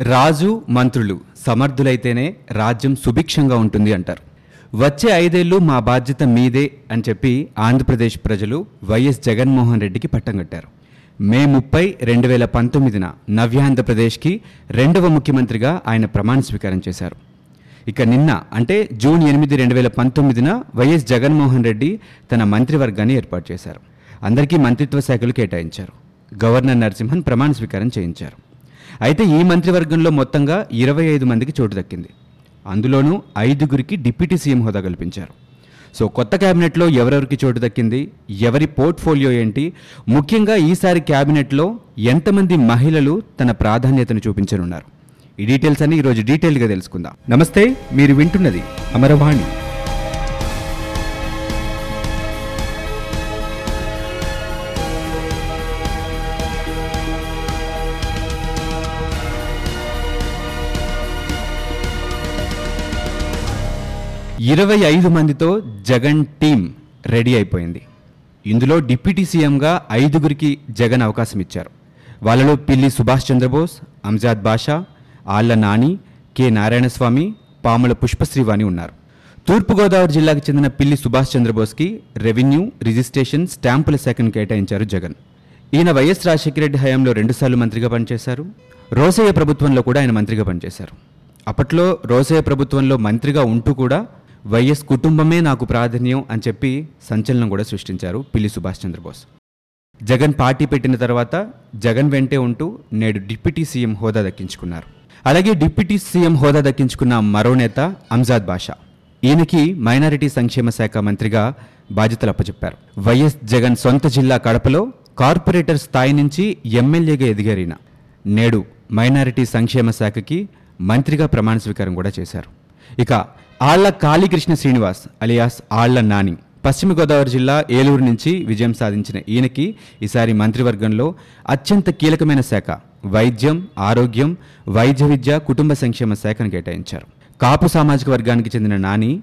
రాజు మంత్రులు సమర్థులైతేనే రాజ్యం సుభిక్షంగా ఉంటుంది అంటారు. వచ్చే ఐదేళ్ళు మా బాధ్యత మీదే అని చెప్పి ఆంధ్రప్రదేశ్ ప్రజలు వైఎస్ జగన్మోహన్ రెడ్డికి పట్టం కట్టారు. మే ముప్పై రెండు వేల పంతొమ్మిదిన నవ్యాంధ్రప్రదేశ్కి రెండవ ముఖ్యమంత్రిగా ఆయన ప్రమాణ స్వీకారం చేశారు. ఇక నిన్న అంటే జూన్ ఎనిమిది రెండు వేల పంతొమ్మిదిన వైఎస్ జగన్మోహన్ రెడ్డి తన మంత్రివర్గాన్ని ఏర్పాటు చేశారు. అందరికీ మంత్రిత్వ శాఖలు కేటాయించారు. గవర్నర్ నరసింహన్ ప్రమాణ స్వీకారం చేయించారు. అయితే ఈ మంత్రివర్గంలో మొత్తంగా ఇరవై ఐదు మందికి చోటు దక్కింది. అందులోనూ ఐదుగురికి డిప్యూటీ సీఎం హోదా కల్పించారు. సో కొత్త క్యాబినెట్లో ఎవరెవరికి చోటు దక్కింది? ఎవరి పోర్ట్ఫోలియో ఏంటి? ముఖ్యంగా ఈసారి క్యాబినెట్లో ఎంతమంది మహిళలు తన ప్రాధాన్యతను చూపించనున్నారు? ఈ డీటెయిల్స్ అన్ని ఈరోజు డీటెయిల్గా తెలుసుకుందాం. నమస్తే మీరు వింటున్నది అమరవాణి. ఇరవై ఐదు మందితో జగన్ టీం రెడీ అయిపోయింది. ఇందులో డిప్యూటీ సీఎంగా ఐదుగురికి జగన్ అవకాశం ఇచ్చారు. వాళ్ళలో పిల్లి సుభాష్ చంద్రబోస్ అంజాద్ బాషా ఆళ్ళ నాని కె నారాయణస్వామి పాముల పుష్పశ్రీవాణి ఉన్నారు. తూర్పుగోదావరి జిల్లాకు చెందిన పిల్లి సుభాష్ చంద్రబోస్కి రెవెన్యూ రిజిస్ట్రేషన్ స్టాంపుల శాఖను కేటాయించారు జగన్. ఈయన వైఎస్ రాజశేఖర రెడ్డి హయాంలో రెండుసార్లు మంత్రిగా పనిచేశారు. రోసయ్య ప్రభుత్వంలో కూడా ఆయన మంత్రిగా పనిచేశారు. అప్పట్లో రోసయ్య ప్రభుత్వంలో మంత్రిగా ఉంటూ కూడా వైఎస్ కుటుంబమే నాకు ప్రాధాన్యం అని చెప్పి సంచలనం కూడా సృష్టించారు పిల్లి సుభాష్ చంద్రబోస్. జగన్ పార్టీ పెట్టిన తర్వాత జగన్ వెంటే ఉంటూ నేడు డిప్యూటీ సీఎం హోదా దక్కించుకున్నారు. అలాగే డిప్యూటీ సీఎం హోదా దక్కించుకున్న మరో నేత అంజాద్ బాషా. ఈయనకి మైనారిటీ సంక్షేమ శాఖ మంత్రిగా బాధ్యతలు అప్పచెప్పారు. వైఎస్ జగన్ సొంత జిల్లా కడపలో కార్పొరేటర్ స్థాయి నుంచి ఎమ్మెల్యేగా ఎదిగారిన నేడు మైనారిటీ సంక్షేమ శాఖకి మంత్రిగా ప్రమాణ స్వీకారం కూడా చేశారు. ఇక ఆళ్ళ కాళీకృష్ణ శ్రీనివాస్ అలియాస్ ఆళ్ళ నాని. పశ్చిమ గోదావరి జిల్లా ఏలూరు నుంచి విజయం సాధించిన ఈయనకి ఈసారి మంత్రివర్గంలో అత్యంత కీలకమైన శాఖ వైద్యం ఆరోగ్యం వైద్య విద్య కుటుంబ సంక్షేమ శాఖను కేటాయించారు. కాపు సామాజిక వర్గానికి చెందిన నాని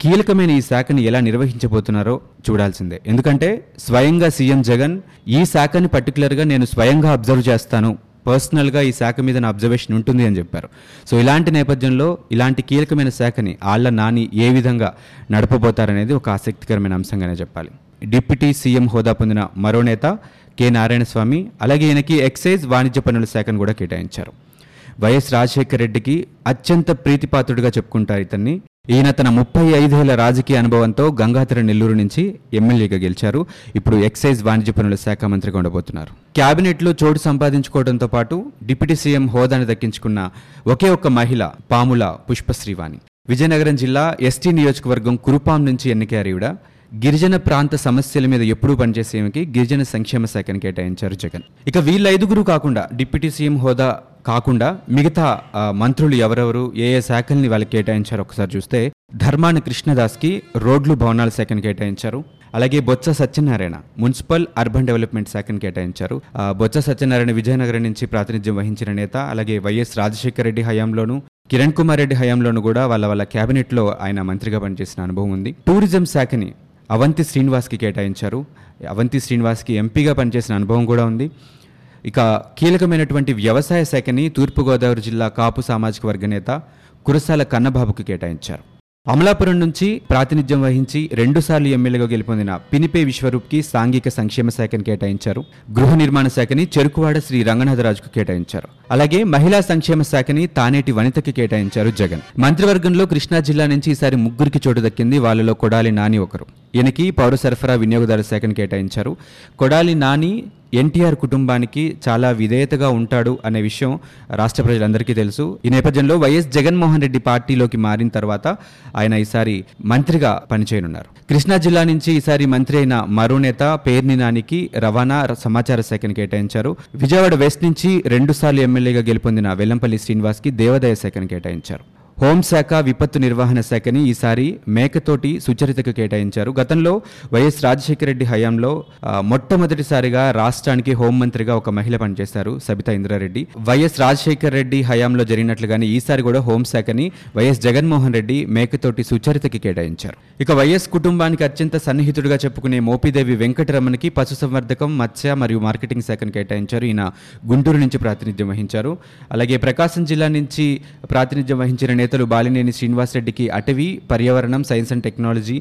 కీలకమైన ఈ శాఖని ఎలా నిర్వహించబోతున్నారో చూడాల్సిందే. ఎందుకంటే స్వయంగా సీఎం జగన్ ఈ శాఖని పర్టికులర్గా నేను స్వయంగా అబ్జర్వ్ చేస్తాను పర్సనల్గా ఈ శాఖ మీద నా అబ్జర్వేషన్ ఉంటుంది అని చెప్పారు. సో ఇలాంటి నేపథ్యంలో ఇలాంటి కీలకమైన శాఖని ఆళ్ళ నాని ఏ విధంగా నడపబోతారనేది ఒక ఆసక్తికరమైన అంశంగానే చెప్పాలి. డిప్యూటీ సీఎం హోదా పొందిన మరో నేత కె. నారాయణస్వామి అలాగే ఈయనకి ఎక్సైజ్ వాణిజ్య పన్నుల శాఖను కూడా కేటాయించారు. వైఎస్ రాజశేఖర రెడ్డికి అత్యంత ప్రీతిపాత్రుడిగా చెప్పుకుంటారు ఇతన్ని. ఈయన తన ముప్పై ఐదేళ్ళ రాజకీయ అనుభవంతో గంగాధర నెల్లూరు నుంచి ఎమ్మెల్యేగా గెలిచారు. ఇప్పుడు ఎక్సైజ్ వాణిజ్య పనుల శాఖ మంత్రిగా ఉండబోతున్నారు. క్యాబినెట్లో చోటు సంపాదించుకోవడంతో పాటు డిప్యూటీ సీఎం హోదాను దక్కించుకున్న ఒకే ఒక్క మహిళ పాముల పుష్పశ్రీవాణి. విజయనగరం జిల్లా ఎస్టీ నియోజకవర్గం కురుపాం నుంచి ఎన్నికయ్యారు ఈవిడ. గిరిజన ప్రాంత సమస్యల మీద ఎప్పుడూ పనిచేసేమికి గిరిజన సంక్షేమ శాఖను కేటాయించారు జగన్. ఇక వీళ్ళ ఐదుగురు కాకుండా డిప్యూటీ సీఎం హోదా కాకుండా మిగతా మంత్రులు ఎవరెవరు ఏ ఏ శాఖల్ని వాళ్ళకి కేటాయించారు ఒకసారి చూస్తే ధర్మాన కృష్ణదాస్కి రోడ్లు భవనాల శాఖను కేటాయించారు. అలాగే Botsa Satyanarayana municipal urban development శాఖను కేటాయించారు. బొత్స సత్యనారాయణ విజయనగరం నుంచి ప్రాతినిధ్యం వహించిన నేత అలాగే వైఎస్ రాజశేఖర రెడ్డి హయాంలోను కిరణ్ కుమార్ రెడ్డి హయాంలోను కూడా వాళ్ళ వాళ్ళ క్యాబినెట్లో ఆయన మంత్రిగా పనిచేసిన అనుభవం ఉంది. టూరిజం శాఖని అవంతి శ్రీనివాస్కి కేటాయించారు. అవంతి శ్రీనివాస్కి ఎంపీగా పనిచేసిన అనుభవం కూడా ఉంది. ఇక కీలకమైనటువంటి వ్యవసాయ శాఖని తూర్పుగోదావరి జిల్లా కాపు సామాజిక వర్గ నేత కురసాల కన్నబాబుకు కేటాయించారు. అమలాపురం నుంచి ప్రాతినిధ్యం వహించి రెండుసార్లు ఎమ్మెల్యేగా గెలుపొందిన పినిపే విశ్వరూప్కి సాంఘిక సంక్షేమ శాఖను కేటాయించారు. గృహ నిర్మాణ శాఖని చెరుకువాడ శ్రీ రంగనాథరాజుకు కేటాయించారు. అలాగే మహిళా సంక్షేమ శాఖని తానేటి వనితకి కేటాయించారు జగన్. మంత్రివర్గంలో కృష్ణా జిల్లా నుంచి ఈసారి ముగ్గురికి చోటు దక్కింది వాళ్ళలో కొడాలి నాని ఒకరు. ఈయనకి పౌర సరఫరా వినియోగదారు శాఖను కేటాయించారు. కొడాలి నాని ఎన్టీఆర్ కుటుంబానికి చాలా విధేయతగా ఉంటాడు అనే విషయం రాష్ట్ర ప్రజలందరికీ తెలుసు. ఈ నేపథ్యంలో వైఎస్ జగన్మోహన్ రెడ్డి పార్టీలోకి మారిన తర్వాత ఆయన ఈసారి మంత్రిగా పనిచేయనున్నారు. కృష్ణా జిల్లా నుంచి ఈసారి మంత్రి అయిన మరో నేత పేర్ని నానికి రవాణా సమాచార శాఖను కేటాయించారు. విజయవాడ వెస్ట్ నుంచి రెండుసార్లు ఎమ్మెల్యేగా గెలుపొందిన వెల్లంపల్లి శ్రీనివాస్కి దేవాదాయ శాఖను కేటాయించారు. హోంశాఖ విపత్తు నిర్వహణ శాఖని ఈసారి మేకతోటి సుచరితకు కేటాయించారు. గతంలో వైఎస్ రాజశేఖర రెడ్డి హయాంలో మొట్టమొదటిసారిగా రాష్ట్రానికి హోంమంత్రిగా ఒక మహిళ పనిచేశారు సబితా ఇంద్రారెడ్డి. వైఎస్ రాజశేఖర రెడ్డి హయాంలో జరిగినట్లుగానే ఈసారి కూడా హోంశాఖని వైఎస్ జగన్మోహన్ రెడ్డి మేకతోటి సుచరితకి కేటాయించారు. ఇక వైఎస్ కుటుంబానికి అత్యంత సన్నిహితుడిగా చెప్పుకునే మోపిదేవి వెంకటరమణకి పశుసంవర్ధకం మత్స్య మరియు మార్కెటింగ్ శాఖను కేటాయించారు. ఈయన గుంటూరు నుంచి ప్రాతినిధ్యం వహించారు. అలాగే ప్రకాశం జిల్లా నుంచి ప్రాతినిధ్యం వహించిన నేతలు బాలినేని శ్రీనివాసరెడ్డికి అటవీ పర్యావరణం సైన్స్ అండ్ టెక్నాలజీ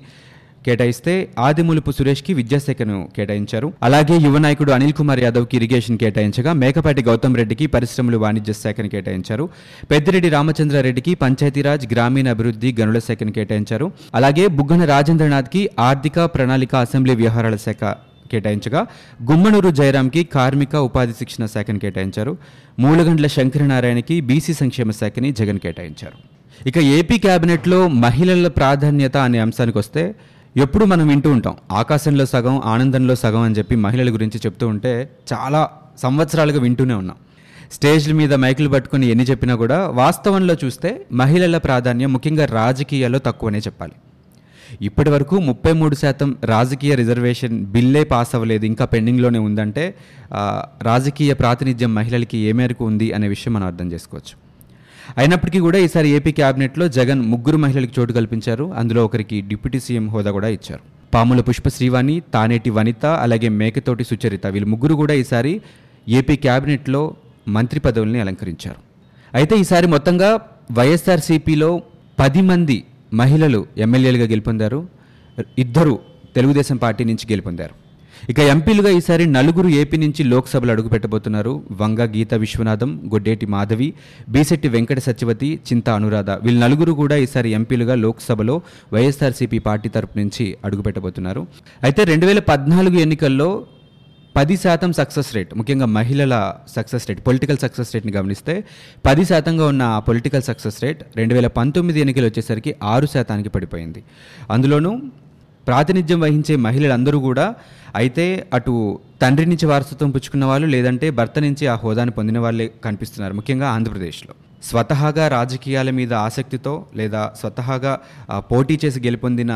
కేటాయిస్తే ఆదిమూలుపు సురేష్కి విద్యాశాఖను కేటాయించారు. అలాగే యువ నాయకుడు అనిల్ కుమార్ యాదవ్కి ఇరిగేషన్ కేటాయించగా మేకపాటి గౌతమ్ రెడ్డికి పరిశ్రమలు వాణిజ్య శాఖను కేటాయించారు. పెద్దిరెడ్డి రామచంద్రారెడ్డికి పంచాయతీరాజ్ గ్రామీణ అభివృద్ధి గనుల శాఖను కేటాయించారు. అలాగే బుగ్గన రాజేంద్రనాథ్కి ఆర్థిక ప్రణాళిక అసెంబ్లీ వ్యవహారాల శాఖ కేటాయించగా గుమ్మనూరు జయరాంకి కార్మిక ఉపాధి శిక్షణ శాఖను కేటాయించారు. మూలగండ్ల శంకరనారాయణకి బీసీ సంక్షేమ శాఖని జగన్ కేటాయించారు. ఇక ఏపీ క్యాబినెట్లో మహిళల ప్రాధాన్యత అనే అంశానికి వస్తే ఎప్పుడు మనం వింటూ ఉంటాం. ఆకాశంలో సగం ఆనందంలో సగం అని చెప్పి మహిళల గురించి చెప్తూ ఉంటే చాలా సంవత్సరాలుగా వింటూనే ఉన్నాం. స్టేజ్ల మీద మైకులు పట్టుకొని ఎన్ని చెప్పినా కూడా వాస్తవంలో చూస్తే మహిళల ప్రాధాన్యం ముఖ్యంగా రాజకీయాల్లో తక్కువనే చెప్పాలి. ఇప్పటి వరకు ముప్పై మూడు శాతం రాజకీయ రిజర్వేషన్ బిల్లే పాస్ అవ్వలేదు ఇంకా పెండింగ్లోనే ఉందంటే రాజకీయ ప్రాతినిధ్యం మహిళలకి ఏ మేరకు ఉంది అనే విషయం మనం అర్థం చేసుకోవచ్చు. అయినప్పటికీ కూడా ఈసారి ఏపీ క్యాబినెట్లో జగన్ ముగ్గురు మహిళలకు చోటు కల్పించారు. అందులో ఒకరికి డిప్యూటీ సీఎం హోదా కూడా ఇచ్చారు. పాముల పుష్ప శ్రీవాణి తానేటి వనిత అలాగే మేకతోటి సుచరిత వీళ్ళు ముగ్గురు కూడా ఈసారి ఏపీ క్యాబినెట్లో మంత్రి పదవుల్ని అలంకరించారు. అయితే ఈసారి మొత్తంగా వైఎస్ఆర్సీపీలో పది మంది మహిళలు ఎమ్మెల్యేలుగా గెలుపొందారు. ఇద్దరు తెలుగుదేశం పార్టీ నుంచి గెలుపొందారు. ఇక ఎంపీలుగా ఈసారి నలుగురు ఏపీ నుంచి లోక్సభలో అడుగుపెట్టబోతున్నారు. వంగ గీత విశ్వనాథం గొడ్డేటి మాధవి బీసెట్టి వెంకట సత్యవతి చింత అనురాధ. వీళ్ళు నలుగురు కూడా ఈసారి ఎంపీలుగా లోక్సభలో వైఎస్ఆర్సీపీ పార్టీ తరపు నుంచి అడుగుపెట్టబోతున్నారు. అయితే రెండు వేల పద్నాలుగు ఎన్నికల్లో పది శాతం సక్సెస్ రేట్ ముఖ్యంగా మహిళల సక్సెస్ రేట్ పొలిటికల్ సక్సెస్ రేట్ని గమనిస్తే పది శాతంగా ఉన్న ఆ పొలిటికల్ సక్సెస్ రేట్ రెండు వేల పంతొమ్మిది ఎన్నికలు వచ్చేసరికి ఆరు శాతానికి పడిపోయింది. అందులోనూ ప్రాతినిధ్యం వహించే మహిళలందరూ కూడా అయితే అటు తండ్రి నుంచి వారసత్వం పుచ్చుకున్న వాళ్ళు లేదంటే భర్త నుంచి ఆ హోదాను పొందిన వాళ్ళే కనిపిస్తున్నారు ముఖ్యంగా ఆంధ్రప్రదేశ్లో. స్వతహాగా రాజకీయాల మీద ఆసక్తితో లేదా స్వతహాగా పోటీ చేసి గెలుపొందిన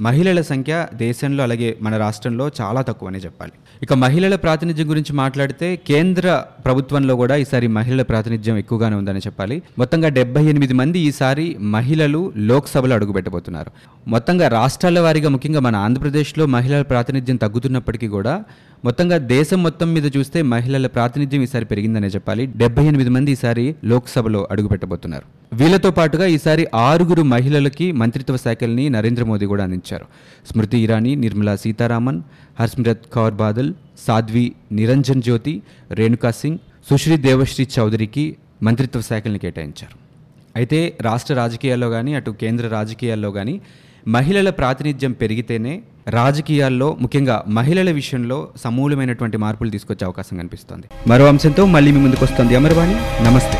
మహిళల సంఖ్య దేశంలో అలాగే మన రాష్ట్రంలో చాలా తక్కువనే చెప్పాలి. ఇక మహిళల ప్రాతినిధ్యం గురించి మాట్లాడితే కేంద్ర ప్రభుత్వంలో కూడా ఈసారి మహిళల ప్రాతినిధ్యం ఎక్కువగానే ఉందని చెప్పాలి. మొత్తంగా డెబ్బై ఎనిమిది మంది ఈసారి మహిళలు లోక్సభలో అడుగుపెట్టబోతున్నారు. మొత్తంగా రాష్ట్రాల వారీగా ముఖ్యంగా మన ఆంధ్రప్రదేశ్లో మహిళల ప్రాతినిధ్యం తగ్గుతున్నప్పటికీ కూడా మొత్తంగా దేశం మొత్తం మీద చూస్తే మహిళల ప్రాతినిధ్యం ఈసారి పెరిగిందనే చెప్పాలి. డెబ్బై ఎనిమిది మంది ఈసారి లోక్సభలో అడుగుపెట్టబోతున్నారు. వీళ్ళతో పాటుగా ఈసారి ఆరుగురు మహిళలకి మంత్రిత్వ శాఖల్ని నరేంద్ర మోదీ కూడా అందించారు. స్మృతి ఇరానీ నిర్మలా సీతారామన్ హర్స్మిరత్ కౌర్ బాదల్ సాధ్వి నిరంజన్ జ్యోతి రేణుకా సింగ్ సుశ్రీ దేవశ్రీ చౌదరికి మంత్రిత్వ శాఖల్ని కేటాయించారు. అయితే రాష్ట్ర రాజకీయాల్లో కానీ అటు కేంద్ర రాజకీయాల్లో కానీ మహిళల ప్రాతినిధ్యం పెరిగితేనే రాజకీయాల్లో ముఖ్యంగా మహిళల విషయంలో సమూలమైనటువంటి మార్పులు తీసుకొచ్చే అవకాశం కనిపిస్తోంది. మరో అంశంతో మళ్ళీ మీ ముందుకు వస్తుంది అమర్వాణి. నమస్తే.